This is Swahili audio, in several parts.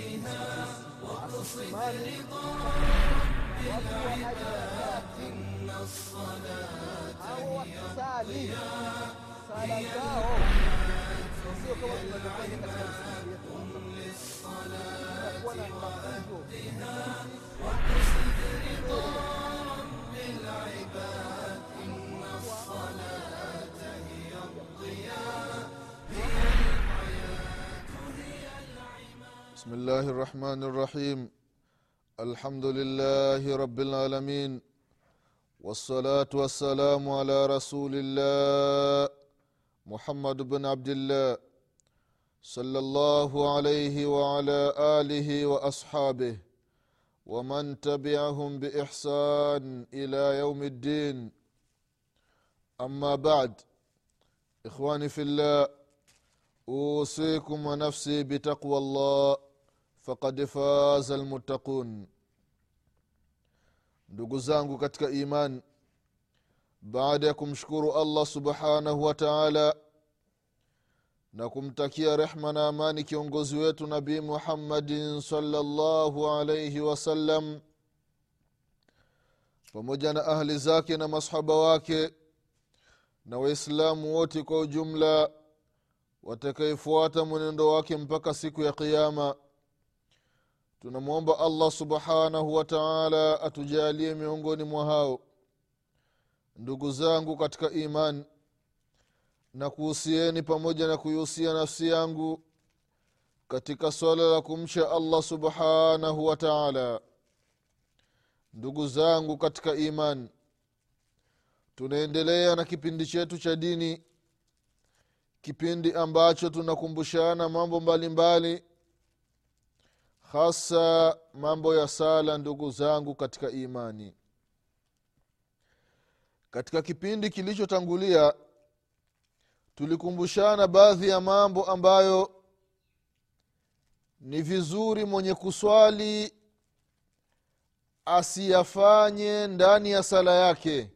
imani watu wa ibadati hao wakisali sala zao sio kama tunavyofanya katika misikiti yetu inakuwa na mafunzo بسم الله الرحمن الرحيم. الحمد لله رب العالمين. والصلاة والسلام على رسول الله محمد بن عبد الله صلى الله عليه وعلى آله وأصحابه ومن تبعهم بإحسان إلى يوم الدين. أما بعد إخواني في الله أوصيكم ونفسي بتقوى الله. faqad faza lmuttaqun ndugu zangu katika imani baada ya kumshukuru allah subhanahu wa taala na kumtakia rehma na amani kiongozi wetu nabii muhammadin salllahu alaihi wasallam pamoja na ahli zake na masahaba wake na waislamu wote kwa ujumla watakayefuata mwenendo wake mpaka siku ya qiama tunamwomba allah subhanahu wa taala atujalie miongoni mwa hao ndugu zangu katika iman na kuhusieni pamoja na kuihusia nafsi yangu katika swala la kumcha allah subhanahu wa taala. Ndugu zangu katika iman tunaendelea na kipindi chetu cha dini kipindi ambacho tunakumbushana mambo mbalimbali mbali, hasa mambo ya sala ndugu zangu katika imani. Katika kipindi kilichotangulia tulikumbushana baadhi ya mambo ambayo ni vizuri mwenye kuswali asiyafanye ndani ya sala yake.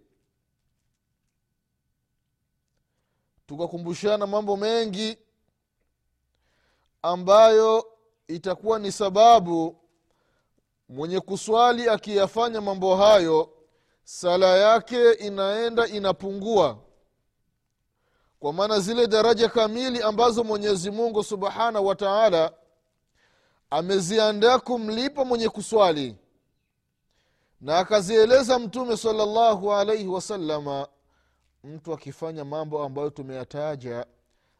Tukakumbushana mambo mengi ambayo itakuwa ni sababu mwenye kuswali akiyafanya mambo hayo sala yake inaenda inapungua. Kwa maana zile daraja kamili ambazo mwenyezi mungu subhanahu wa taala ameziandaa kumlipa mwenye kuswali. Na akazieleza mtume salllahu alaihi wasalama mtu akifanya mambo ambayo tumeyataja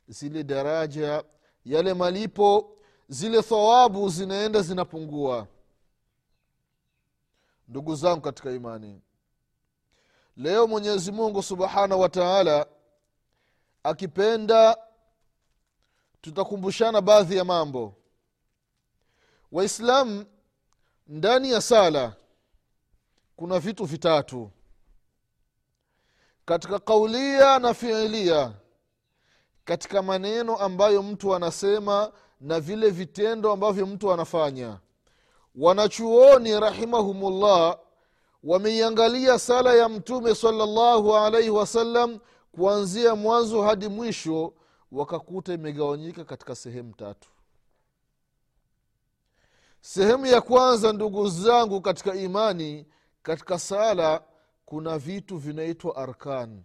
zile daraja yale malipo zile thawabu zinaenda zinapungua. Ndugu zangu katika imani leo mwenyezi mungu subhanahu wa taala akipenda tutakumbushana baadhi ya mambo. Waislamu ndani ya sala kuna vitu vitatu. Katika kaulia na fiilia katika maneno ambayo mtu anasema na vile vitendo ambavyo mtu anafanya. Wanachuoni rahimahumullah wameiangalia sala ya mtume salllahu alaihi wasallam kuanzia mwanzo hadi mwisho wakakuta imegawanyika katika sehemu tatu. Sehemu ya kwanza ndugu zangu katika imani katika sala kuna vitu vinaitwa arkani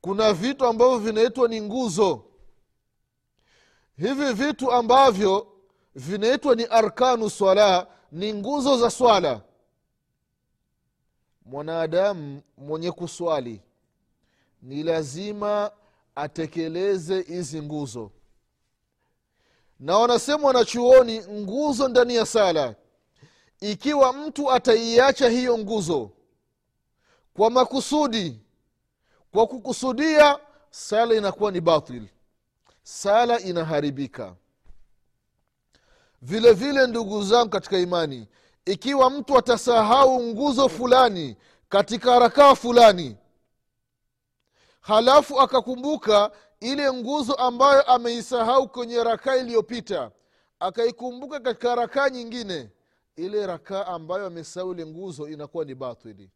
kuna vitu ambavyo vinaitwa ni nguzo hivi vitu ambavyo vinaitwa ni arkanu swala ni nguzo za swala. Mwanadamu mwenye kuswali ni lazima atekeleze hizi nguzo. Na wanasema wanachuoni nguzo ndani ya sala. Ikiwa mtu ataiacha hiyo nguzo kwa makusudi kwa kukusudia sala inakuwa ni batil sala inaharibika. Vile vile ndugu zangu katika imani ikiwa mtu atasahau nguzo fulani katika rakaa fulani halafu akakumbuka ile nguzo ambayo ameisahau kwenye rakaa iliyopita akaikumbuka katika rakaa nyingine ile rakaa ambayo amesahau ile nguzo inakuwa ni batili.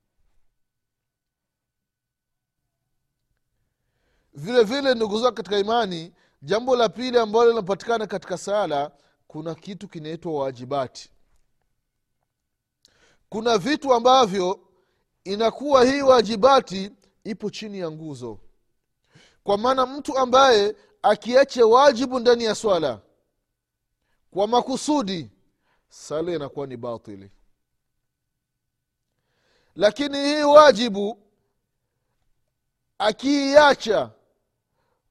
Vile vile ndugu zao katika imani jambo la pili ambalo linapatikana katika sala kuna kitu kinaitwa wajibati. Kuna vitu ambavyo inakuwa hii wajibati ipo chini ya nguzo. Kwa maana mtu ambaye akiache wajibu ndani ya swala kwa makusudi sala inakuwa ni batili. Lakini hii wajibu akiiacha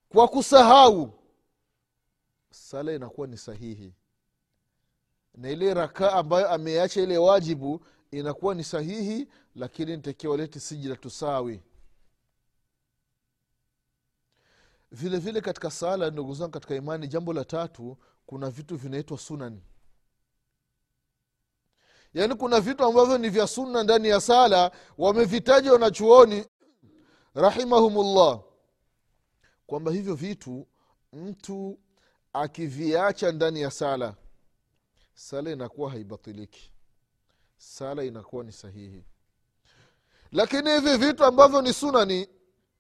kwa kusahau sala inakuwa ni sahihi. Na ile rakaa ambayo ameacha ile wajibu inakuwa ni sahihi lakini nitakiwa lete sijida tusawi vile vile katika sala ndugu zangu katika imani jambo la tatu kuna vitu vinaitwa sunani yaani kuna vitu ambavyo ni vya sunna ndani ya sala wamevitaja wanachuoni rahimahumullah kwamba hivyo vitu mtu akiviacha ndani ya sala sala inakuwa haibatiliki. Sala inakuwa ni sahihi. Lakini hivi vitu ambavyo ni sunani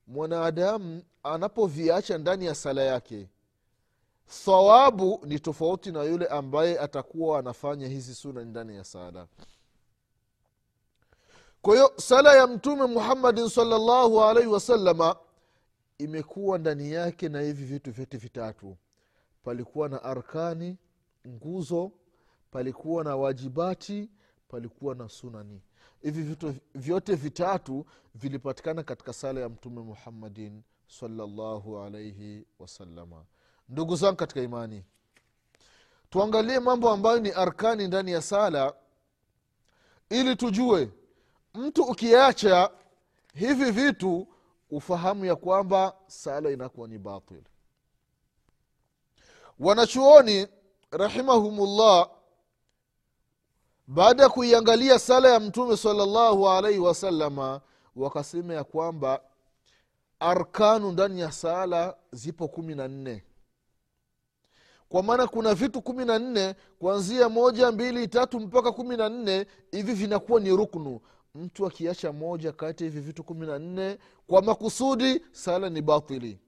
mwanadamu anapoviacha ndani ya sala yake thawabu ni tofauti na yule ambaye atakuwa anafanya hizi suna ndani ya sala. Kwa hiyo sala ya mtume muhammadin salllahu alaihi wasalama imekuwa ndani yake na hivi vitu vyote vitatu palikuwa na arkani nguzo palikuwa na wajibati palikuwa na sunani. Hivi vitu vyote vitatu vilipatikana katika sala ya mtume muhammadin salllahu alaihi wasalama ndugu zangu katika imani tuangalie mambo ambayo ni arkani ndani ya sala ili tujue mtu ukiacha hivi vitu ufahamu ya kwamba sala inakuwa ni batil wanachuoni rahimahumullah baada ya kuiangalia sala ya mtume salllahu alaihi wasalama wakasema ya kwamba arkanu ndani ya sala zipo kumi na nne. Kwa maana kuna vitu kumi na nne kuanzia moja mbili tatu mpaka kumi na nne hivi vinakuwa ni ruknu. Mtu akiacha moja kati ya hivi vitu kumi na nne kwa makusudi sala ni batili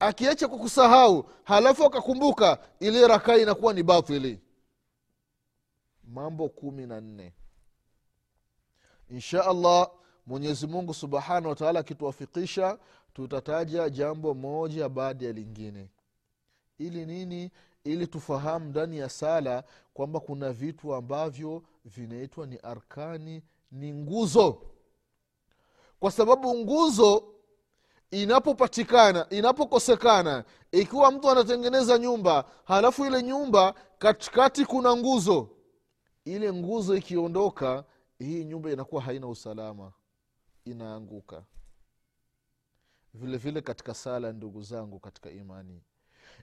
akiacha kwa kusahau halafu akakumbuka ile rakaa inakuwa ni batili. Mambo kumi na nne. Insha allah mwenyezi mungu subhanahu wataala akituwafikisha tutataja jambo moja baada ya lingine. Ili nini? Ili tufahamu ndani ya sala kwamba kuna vitu ambavyo vinaitwa ni arkani ni nguzo. Kwa sababu nguzo inapopatikana inapokosekana ikiwa mtu anatengeneza nyumba halafu ile nyumba katikati kuna nguzo ile nguzo ikiondoka hii nyumba inakuwa haina usalama inaanguka. Vile vile katika sala ndugu zangu katika imani.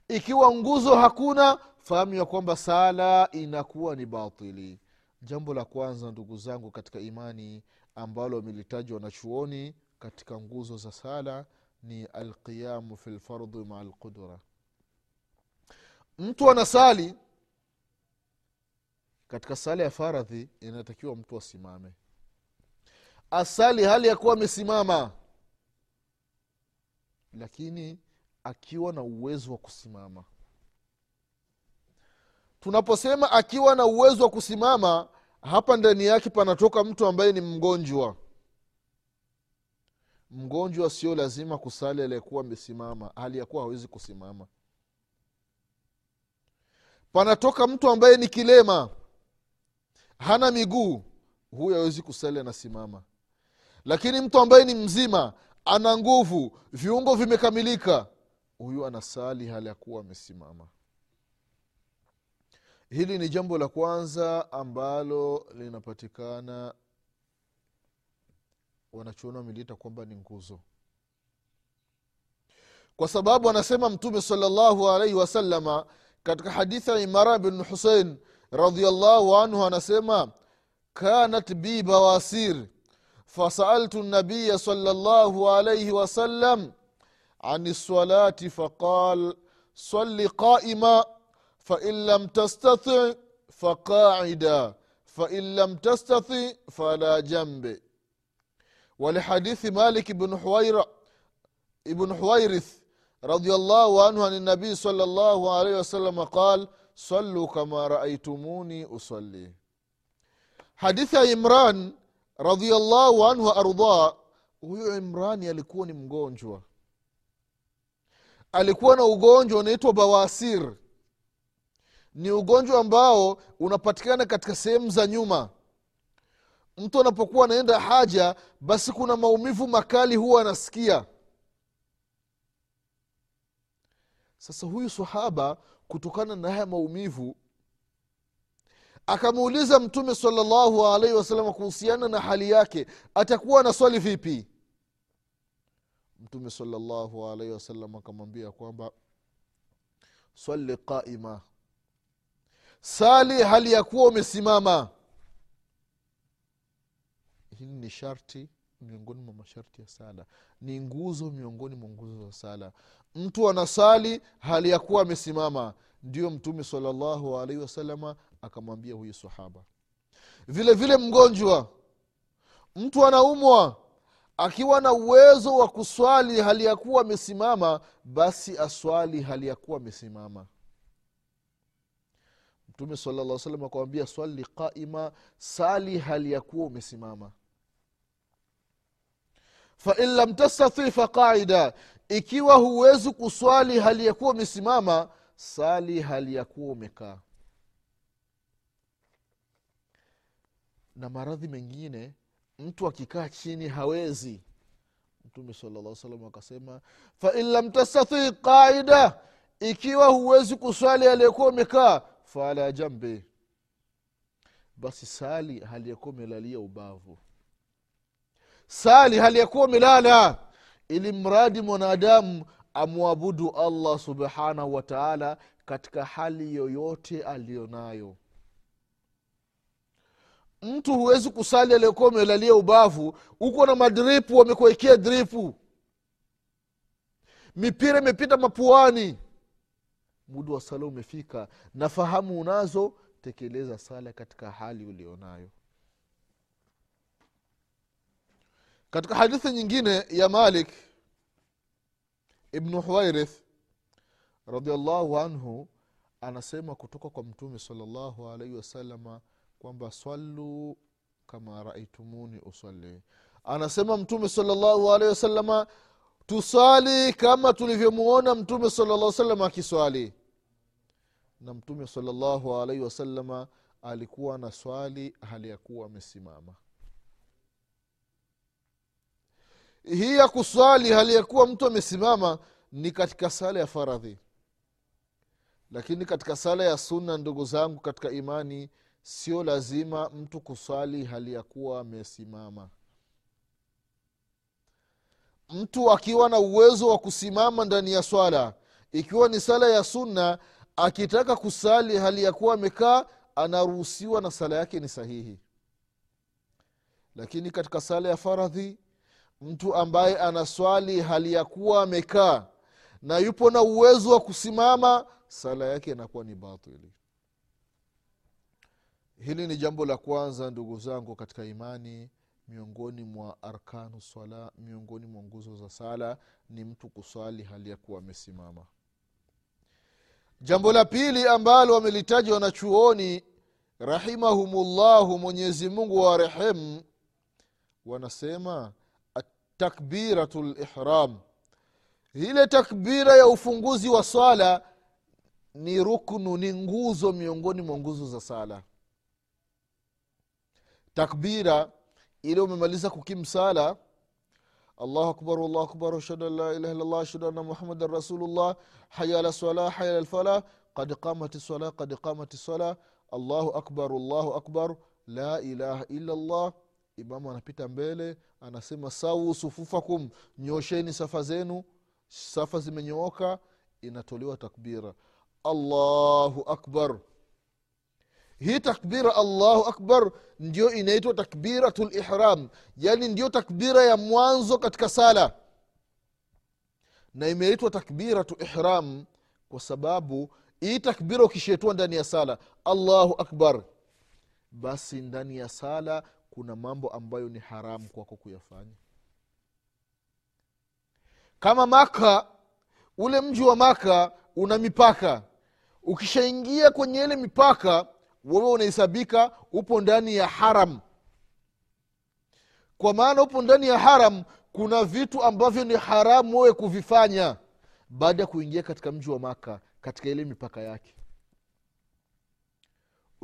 Ikiwa nguzo hakuna fahamu ya kwamba sala inakuwa ni batili. Jambo la kwanza ndugu zangu katika imani ambalo wamelitajwa na chuoni katika nguzo za sala ni alqiyamu fi lfardhi maa lqudra mtu anasali katika sala ya faradhi inatakiwa mtu asimame. Asali hali ya kuwa amesimama lakini akiwa na uwezo wa kusimama. Tunaposema akiwa na uwezo wa kusimama hapa ndani yake panatoka mtu ambaye ni mgonjwa mgonjwa sio lazima kusali aliyekuwa amesimama hali yakuwa hawezi kusimama. Panatoka mtu ambaye ni kilema hana miguu huyu hawezi kusali anasimama. Lakini mtu ambaye ni mzima ana nguvu viungo vimekamilika huyu anasali hali ya amesimama. Hili ni jambo la kwanza ambalo linapatikana wanachuoni wameliita kwamba ni nguzo. Kwa sababu anasema mtume salllahu alaihi wasalama katika hadithi ya imara bin husein radiallahu anhu anasema kanat bi bawasir fasaltu nabiya salllahu alaihi wasallam ani salati faqal sali qaima fain lam tastati faqaida fain lam tastati fala jambe ولحديث مالك بن حوير ابن حويرث رضي الله عنه عن النبي صلى الله عليه وسلم قال sallu kama raaitumuni usalli hadithi ya imran radiallahu anhu waardah huyo imrani alikuwa ni mgonjwa alikuwa na ugonjwa unaitwa bawasir ni ugonjwa ambao unapatikana katika sehemu za nyuma mtu anapokuwa anaenda haja basi kuna maumivu makali huwa anasikia. Sasa huyu sahaba kutokana na haya maumivu akamuuliza mtume salallahu alaihi wasalama kuhusiana na hali yake atakuwa na swali vipi? Mtume salallahu alaihi wasalam akamwambia kwamba swali qaima sali hali ya kuwa umesimama hili ni sharti miongoni mwa masharti ya sala. Ni nguzo miongoni mwa nguzo za sala. Mtu anasali hali ya kuwa amesimama. Ndio mtume salallahu alaihi wasalama akamwambia huyu sahaba. Vile vile mgonjwa. Mtu anaumwa. Akiwa na uwezo wa kuswali hali ya kuwa amesimama basi aswali hali ya kuwa amesimama. Mtume salaa salam akamwambia swali qaima sali hali ya kuwa umesimama fain lam tastati faqaida ikiwa huwezi kuswali hali ya kuwa umesimama sali hali ya kuwa umekaa. Na maradhi mengine mtu akikaa chini hawezi. Mtume salllah akasema fain lam tastati qaida. Ikiwa huwezi kuswali aliyekuwa umekaa faala jambe basi sali hali yakuwa umelalia ubavu sali hali yakuwa umelala ili mradi mwanadamu amwabudu allah subhanahu wa taala katika hali yoyote aliyonayo. Mtu huwezi kusali aliyokuwa umelalia ubavu uko na madripu wamekuwekea dripu. Mipira imepita mapuani. Muda wa sala umefika. Na fahamu unazo tekeleza sala katika hali ulionayo katika hadithi nyingine ya malik ibnu huwairith radiallahu anhu anasema kutoka kwa mtume salllahu alaihi wasalama kwamba swallu kama raaitumuni usali anasema mtume salllahu alaihi wasalama tusali kama tulivyomuona mtume salllah salam akiswali. Na mtume salllahu alaihi wasalama alikuwa na swali hali ya kuwa amesimama hii ya kuswali hali ya kuwa mtu amesimama ni katika sala ya faradhi. Lakini katika sala ya sunna ndugu zangu katika imani sio lazima mtu kuswali hali ya kuwa amesimama. Mtu akiwa na uwezo wa kusimama ndani ya swala ikiwa ni sala ya sunna akitaka kusali hali ya kuwa amekaa anaruhusiwa na sala yake ni sahihi. Lakini katika sala ya faradhi mtu ambaye anaswali hali ya kuwa amekaa na yupo na uwezo wa kusimama sala yake inakuwa ni batili. Hili ni jambo la kwanza ndugu zangu katika imani. Miongoni mwa arkanu swala miongoni mwa nguzo za sala ni mtu kuswali hali ya kuwa amesimama. Jambo la pili ambalo wamelitaja wanachuoni rahimahumullahu mwenyezi mungu wa rehemu wanasema takbiratu lihram ile takbira ya ufunguzi wa swala ni ruknu ni nguzo miongoni mwa nguzo za sala. Takbira ile umemaliza kukimsala allahu akbar allahu akbar ashhadu an la ilaha illallah ashhadu anna muhammadan rasulullah haya ala sala haya ala lfalah qad qamat sala qad qamat sala allahu akbar allahu akbar la ilaha illa llah imamu anapita mbele anasema sau sufufakum nyosheni safa zenu safa zimenyooka inatolewa takbira. Allahu akbar. Hii takbira allahu akbar ndio inaitwa takbiratu lihram yani ndio takbira ya mwanzo katika sala. Na imeitwa takbiratu ihram kwa sababu hii takbira ukishetua ndani ya sala allahu akbar basi ndani ya sala kuna mambo ambayo ni haramu kwako kuyafanya. Kama maka ule mji wa maka una mipaka. Ukishaingia kwenye ile mipaka wewe unahesabika upo ndani ya haram. Kwa maana upo ndani ya haram kuna vitu ambavyo ni haramu wewe kuvifanya baada ya kuingia katika mji wa maka katika ile mipaka yake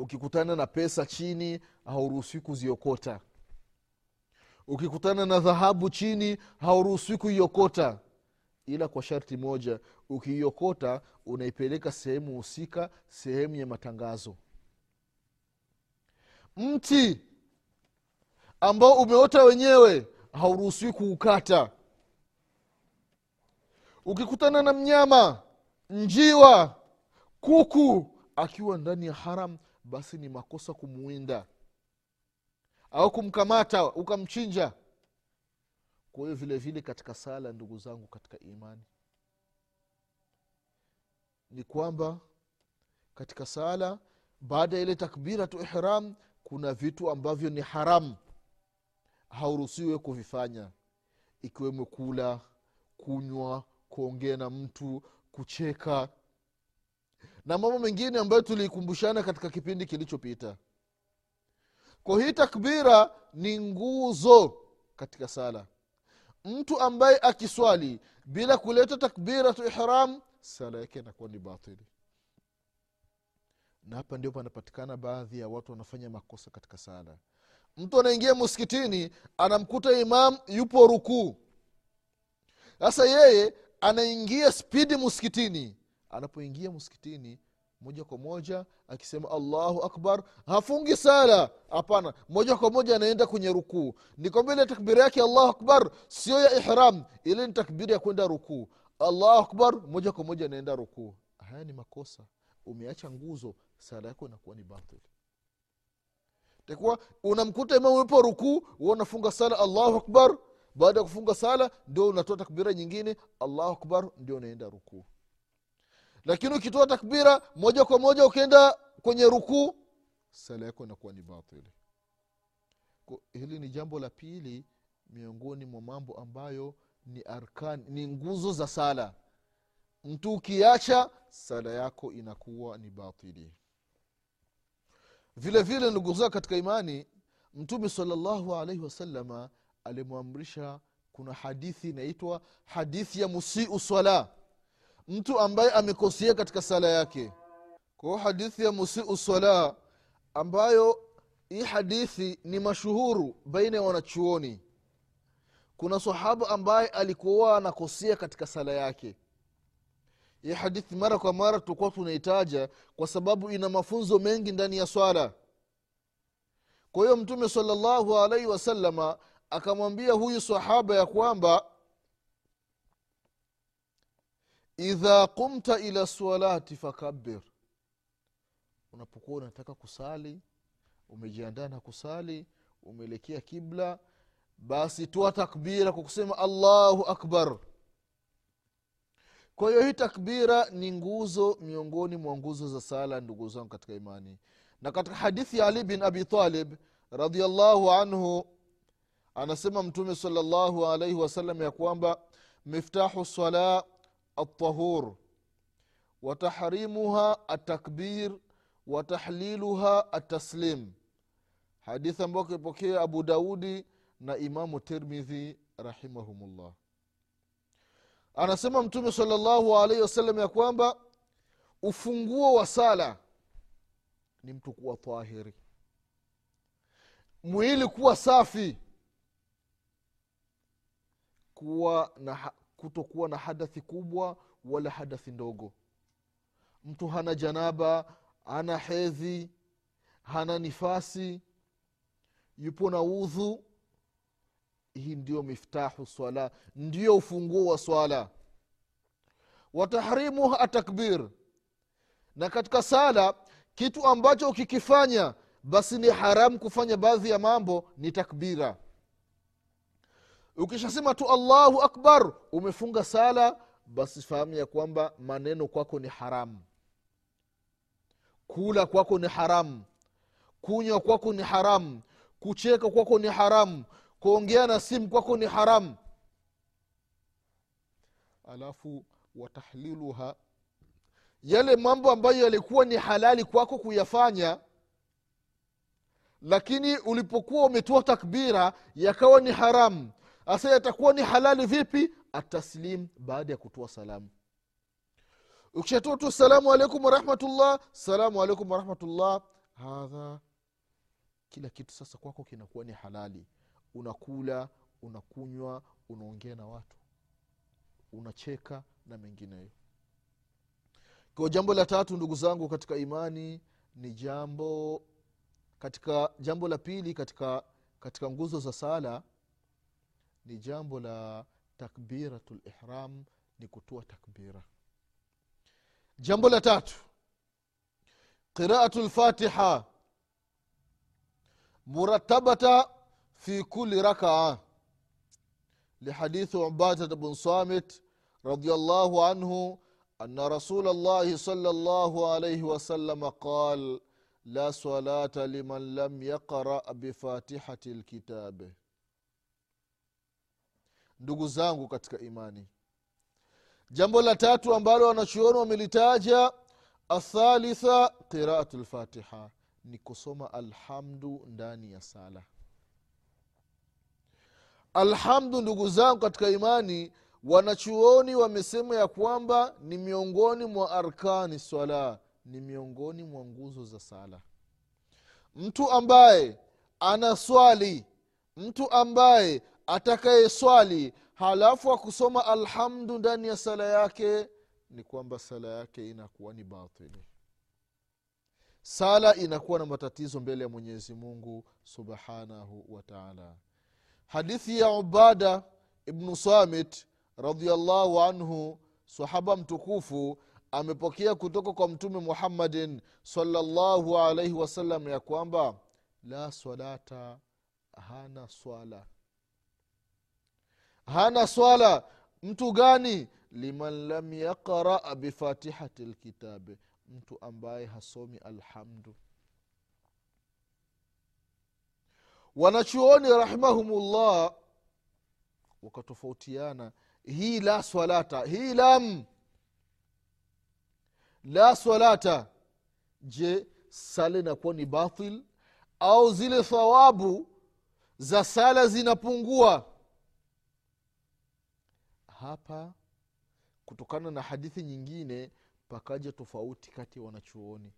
ukikutana na pesa chini hauruhusiwi kuziokota. Ukikutana na dhahabu chini hauruhusiwi kuiokota. Ila kwa sharti moja ukiiokota unaipeleka sehemu husika sehemu ya matangazo. Mti ambao umeota wenyewe hauruhusiwi kuukata. Ukikutana na mnyama njiwa kuku akiwa ndani ya haram basi ni makosa kumuinda. Au kumkamata ukamchinja. Kwa hiyo vile vile katika sala ndugu zangu katika imani. Ni kwamba katika sala baada ya ile takbiratu ihram kuna vitu ambavyo ni haramu hauruhusiwe kuvifanya. Ikiwemo kula kunywa kuongea na mtu kucheka na mambo mengine ambayo tuliikumbushana katika kipindi kilichopita. Kwa hii takbira ni nguzo katika sala. Mtu ambaye akiswali bila kuleta takbiratu ihram sala yake inakuwa ni batili. Na hapa ndio panapatikana baadhi ya watu wanafanya makosa katika sala. Mtu anaingia muskitini anamkuta imam yupo rukuu. Sasa yeye anaingia spidi muskitini anapoingia msikitini moja kwa moja akisema allahu akbar hafungi sala. Hapana moja kwa moja anaenda kwenye rukuu. Ni kwamba ile takbiri yake allahu akbar sio ya ihram. Ile ni takbiri ya kwenda rukuu. Allahu akbar moja kwa moja anaenda rukuu. Haya ni makosa. Umeacha nguzo sala yako inakuwa ni batil. Takuwa unamkuta imam yupo rukuu huwa unafunga sala allahu akbar. Baada ya kufunga sala ndio unatoa takbira nyingine allahu akbar ndio unaenda rukuu lakini ukitoa takbira moja kwa moja ukienda kwenye rukuu sala yako inakuwa ni batili hili ni jambo la pili miongoni mwa mambo ambayo ni arkan ni nguzo za sala. Mtu ukiacha sala yako inakuwa ni batili vile vile ndugu katika imani mtume salllahu alaihi wasalama alimwamrisha kuna hadithi inaitwa hadithi ya musiu swala mtu ambaye amekosea katika sala yake. Kwao hadithi ya musiu sala ambayo hii hadithi ni mashuhuru baina ya wanachuoni. Kuna sahaba ambaye alikuwa anakosea katika sala yake. Hii hadithi mara kwa mara tulikuwa tunaitaja kwa sababu ina mafunzo mengi ndani ya swala. Kwa hiyo mtume salllahu alaihi wasalama akamwambia huyu sahaba ya kwamba idha qumta ila salati fakabir unapokuwa unataka kusali umejiandaa na kusali umeelekea kibla basi toa takbira kwa kusema allahu akbar. Kwa hiyo hii takbira ni nguzo miongoni mwa nguzo za sala ndugu zangu katika imani. Na katika hadithi ya ali bin abi talib radiallahu anhu anasema mtume salllahu alaihi wasallam ya kwamba miftahu sala altahur watahrimuha atakbir watahliluha ataslim hadithi ambayo akipokea abu daudi na imamu termidhi rahimahumullah. Anasema mtume salllahu alaihi wasallam ya kwamba ufunguo wa sala ni mtu kuwa tahiri. Mwili kuwa safi. Kuwa na kutokuwa na hadathi kubwa wala hadathi ndogo. Mtu hana janaba hana hedhi hana nifasi yupo na udhu. Hii ndio miftahu swala ndio ufunguo wa swala. Watahrimuha atakbir na katika sala kitu ambacho ukikifanya basi ni haramu kufanya baadhi ya mambo ni takbira ukishasema tu allahu akbar umefunga sala basi fahamu ya kwamba maneno kwako ni haramu kula kwako ni haramu kunywa kwako ni haramu kucheka kwako ni haramu kuongea na simu kwako ni haramu alafu watahliluha yale mambo ambayo yalikuwa ni halali kwako kuyafanya lakini ulipokuwa umetoa takbira yakawa ni haramu hasa yatakuwa ni halali vipi? Ataslim baada ya kutoa salamu. Ukishatoa tu salamu alaikum warahmatullah salamu alaikum warahmatullah hadha kila kitu sasa kwako kinakuwa ni halali. Unakula unakunywa unaongea na watu unacheka na mengineyo. Kwa jambo la tatu ndugu zangu katika imani ni jambo katika jambo la pili katika katika nguzo za sala ni jambo la takbiratu lihram ni kutoa takbira jambo la tatu qiraatu lfatiha muratabata fi kuli rakaa لحديث بن صامت رضي الله عنه أن رسول الله صلى الله عليه وسلم قال لا صلاة لمن لم يقرأ بفاتحة الكتاب ndugu zangu katika imani. Jambo la tatu ambalo wanachuoni wamelitaja athalitha qiraatu lfatiha ni kusoma alhamdu ndani ya sala. Alhamdu ndugu zangu katika imani wanachuoni wamesema ya kwamba ni miongoni mwa arkani swala ni miongoni mwa nguzo za sala. Mtu ambaye ana swali mtu ambaye atakaye swali halafu akusoma alhamdu ndani ya sala yake ni kwamba sala yake inakuwa ni batili sala inakuwa na matatizo mbele ya mwenyezi mungu subhanahu wataala hadithi ya ubada ibnu samit radiallahu anhu sahaba mtukufu amepokea kutoka kwa mtume muhammadin salllahu alaihi wasallam ya kwamba la salata hana swala hana swala. Mtu gani? Liman lam yaqra bifatihati lkitabi mtu ambaye hasomi alhamdu. Wanachuoni rahimahumullah wakatofautiana. Hii la swalata. Hii lam. La swalata. Je sala inakuwa ni batil? Au zile thawabu za sala zinapungua hapa kutokana na hadithi nyingine pakaja tofauti kati ya wanachuoni.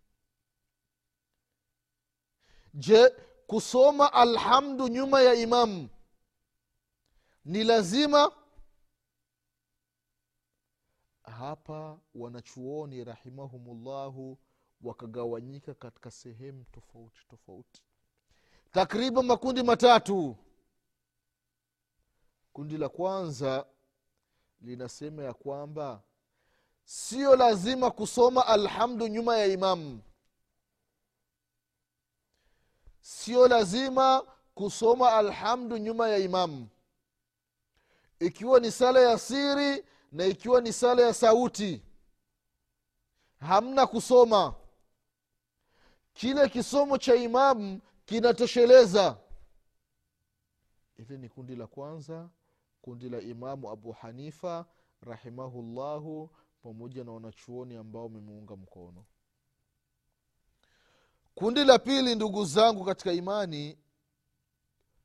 Je kusoma alhamdu nyuma ya imamu ni lazima? Hapa wanachuoni rahimahumullahu wakagawanyika katika sehemu tofauti tofauti. Takriban makundi matatu. Kundi la kwanza linasema ya kwamba sio lazima kusoma alhamdu nyuma ya imamu sio lazima kusoma alhamdu nyuma ya imamu ikiwa ni sala ya siri na ikiwa ni sala ya sauti hamna kusoma. Kile kisomo cha imamu kinatosheleza. Hili ni kundi la kwanza kundi la imamu abu hanifa rahimahullahu pamoja na wanachuoni ambao wamemuunga mkono. Kundi la pili ndugu zangu katika imani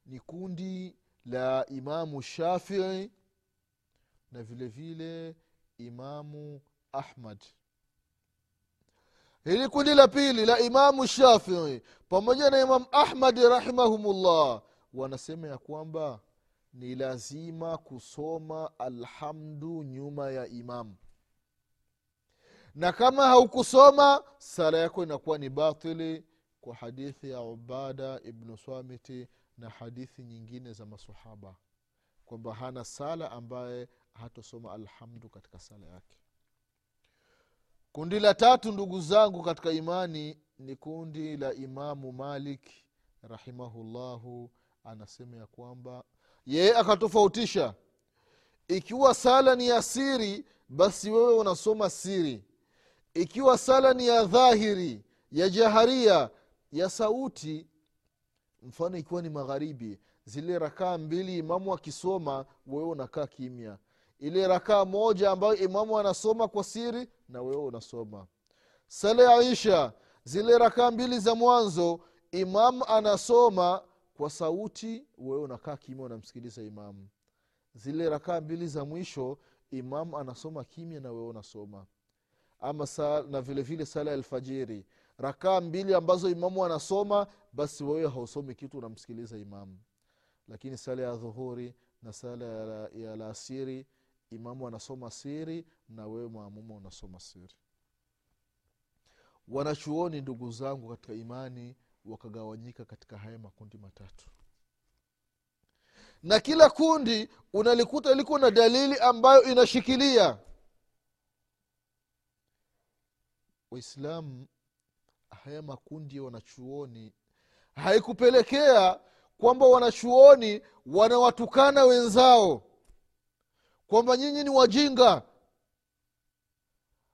ni kundi la imamu shafii na vile vile imamu ahmad. Hili kundi la pili la imamu shafii pamoja na imamu ahmadi rahimahumullah wanasema ya kwamba ni lazima kusoma alhamdu nyuma ya imamu na kama haukusoma sala yako inakuwa ni batili kwa hadithi ya ubada ibnu swamiti na hadithi nyingine za masahaba kwamba hana sala ambaye hatosoma alhamdu katika sala yake. Kundi la tatu ndugu zangu katika imani ni kundi la imamu malik rahimahullahu anasema ya kwamba yeye akatofautisha. Ikiwa sala ni ya siri basi wewe unasoma siri. Ikiwa sala ni ya dhahiri ya jaharia ya sauti mfano ikiwa ni magharibi zile rakaa mbili imamu akisoma wewe unakaa kimya. Ile rakaa moja ambayo imamu anasoma kwa siri na wewe unasoma. Sala ya isha zile rakaa mbili za mwanzo imamu anasoma kwa sauti wewe unakaa kimya unamsikiliza imamu. Zile rakaa mbili za mwisho imamu anasoma kimya na wewe unasoma. Ama saa, na vile sala ya alfajiri. Rakaa mbili ambazo imamu anasoma basi wewe hausomi kitu unamsikiliza imamu. Lakini sala ya dhuhuri na sala ya, laasiri imamu anasoma siri na wewe maamuma unasoma siri. Wanachuoni ndugu zangu katika imani wakagawanyika katika haya makundi matatu. Na kila kundi unalikuta liko na dalili ambayo inashikilia. Waislamu haya makundi ya wanachuoni haikupelekea kwamba wanachuoni wanawatukana wenzao kwamba nyinyi ni wajinga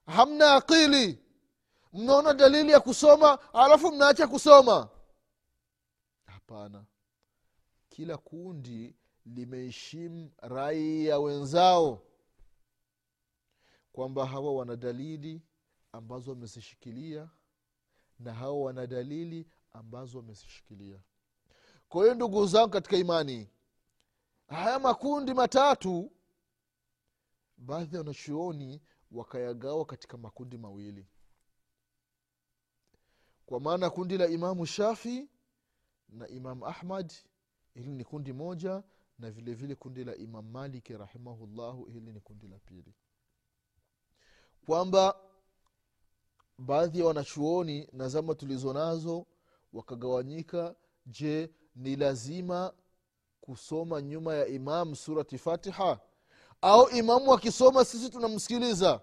hamna akili mnaona dalili ya kusoma alafu mnaacha kusoma? Hapana. Kila kundi limeheshimu rai ya wenzao kwamba hawa wana dalili ambazo wamezishikilia na hawa wana dalili ambazo wamezishikilia. Kwa hiyo ndugu zangu katika imani haya makundi matatu baadhi ya wanachuoni wakayagawa katika makundi mawili kwa maana kundi la imamu shafi na imamu ahmad hili ni kundi moja na vile vile kundi la imam maliki rahimahullahu hili ni kundi la pili. Kwamba baadhi ya wanachuoni na zama tulizo nazo wakagawanyika je ni lazima kusoma nyuma ya imam surati fatiha? Au imamu akisoma sisi tunamsikiliza?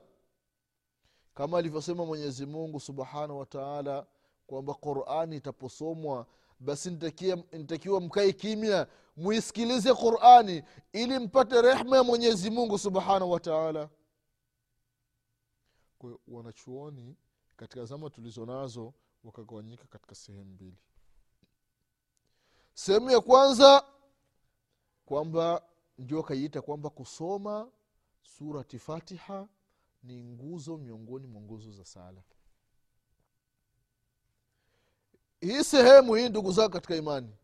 Kama alivyosema mwenyezi mungu subhanahu wa taala kwamba qurani itaposomwa basi nitakiwa mkae kimya muisikilize qurani ili mpate rehma ya mwenyezi mungu subhanahu wa taala. Wanachuoni katika zama tulizo nazo wakagawanyika katika sehemu mbili. Sehemu ya kwanza kwamba ndio wakaiita kwamba kusoma surati fatiha ni nguzo miongoni mwa nguzo za sala hii sehemu hii ndugu zao katika imani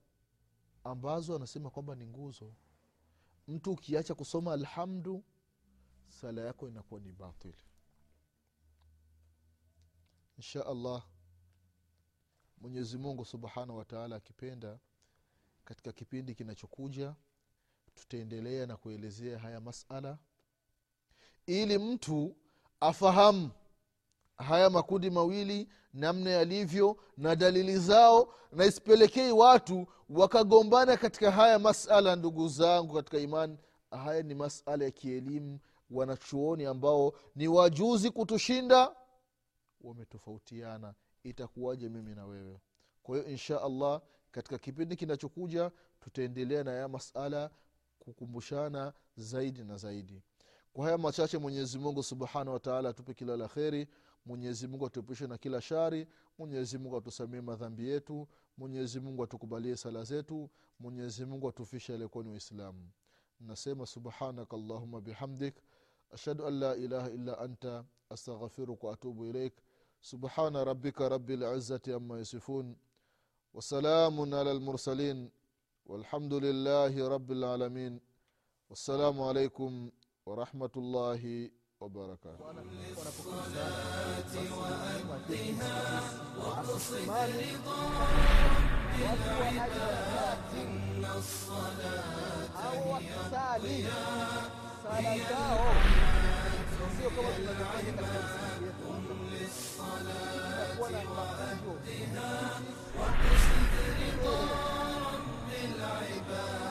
ambazo anasema kwamba ni nguzo mtu ukiacha kusoma alhamdu sala yako inakuwa ni batili insha allah mwenyezi mungu subhanahu wataala akipenda katika kipindi kinachokuja tutaendelea na kuelezea haya masala ili mtu afahamu haya makundi mawili namna yalivyo na dalili zao na isipelekei watu wakagombana katika haya masala ndugu zangu katika imani. Haya ni masala ya kielimu wanachuoni ambao ni wajuzi kutushinda. Wametofautiana itakuwaje mimi na wewe? Kwa hiyo insha allah katika kipindi kinachokuja tutaendelea na haya masala kukumbushana zaidi na zaidi. Kwa haya machache mwenyezi mungu subhanahu wataala atupe kila la kheri mwenyezi mungu atuepushe na kila shari mwenyezi mungu atusamie madhambi yetu mwenyezi mungu atukubalie sala zetu mwenyezi mungu atufishe aliyekuwa ni waislamu nasema subhanaka allahuma bihamdik ashhadu an la ilaha illa anta astaghfiruka waatubu ilaik subhana rabika rabi lizati ama yasifun wasalamun ala lmursalin والحمد لله رب العالمين والسلام عليكم ورحمة الله وبركاته وأديها واقصد رضا بالعباد إن الصلاة هي الضياء هي قم للصلاة وأدها واقصد رضا رب العباد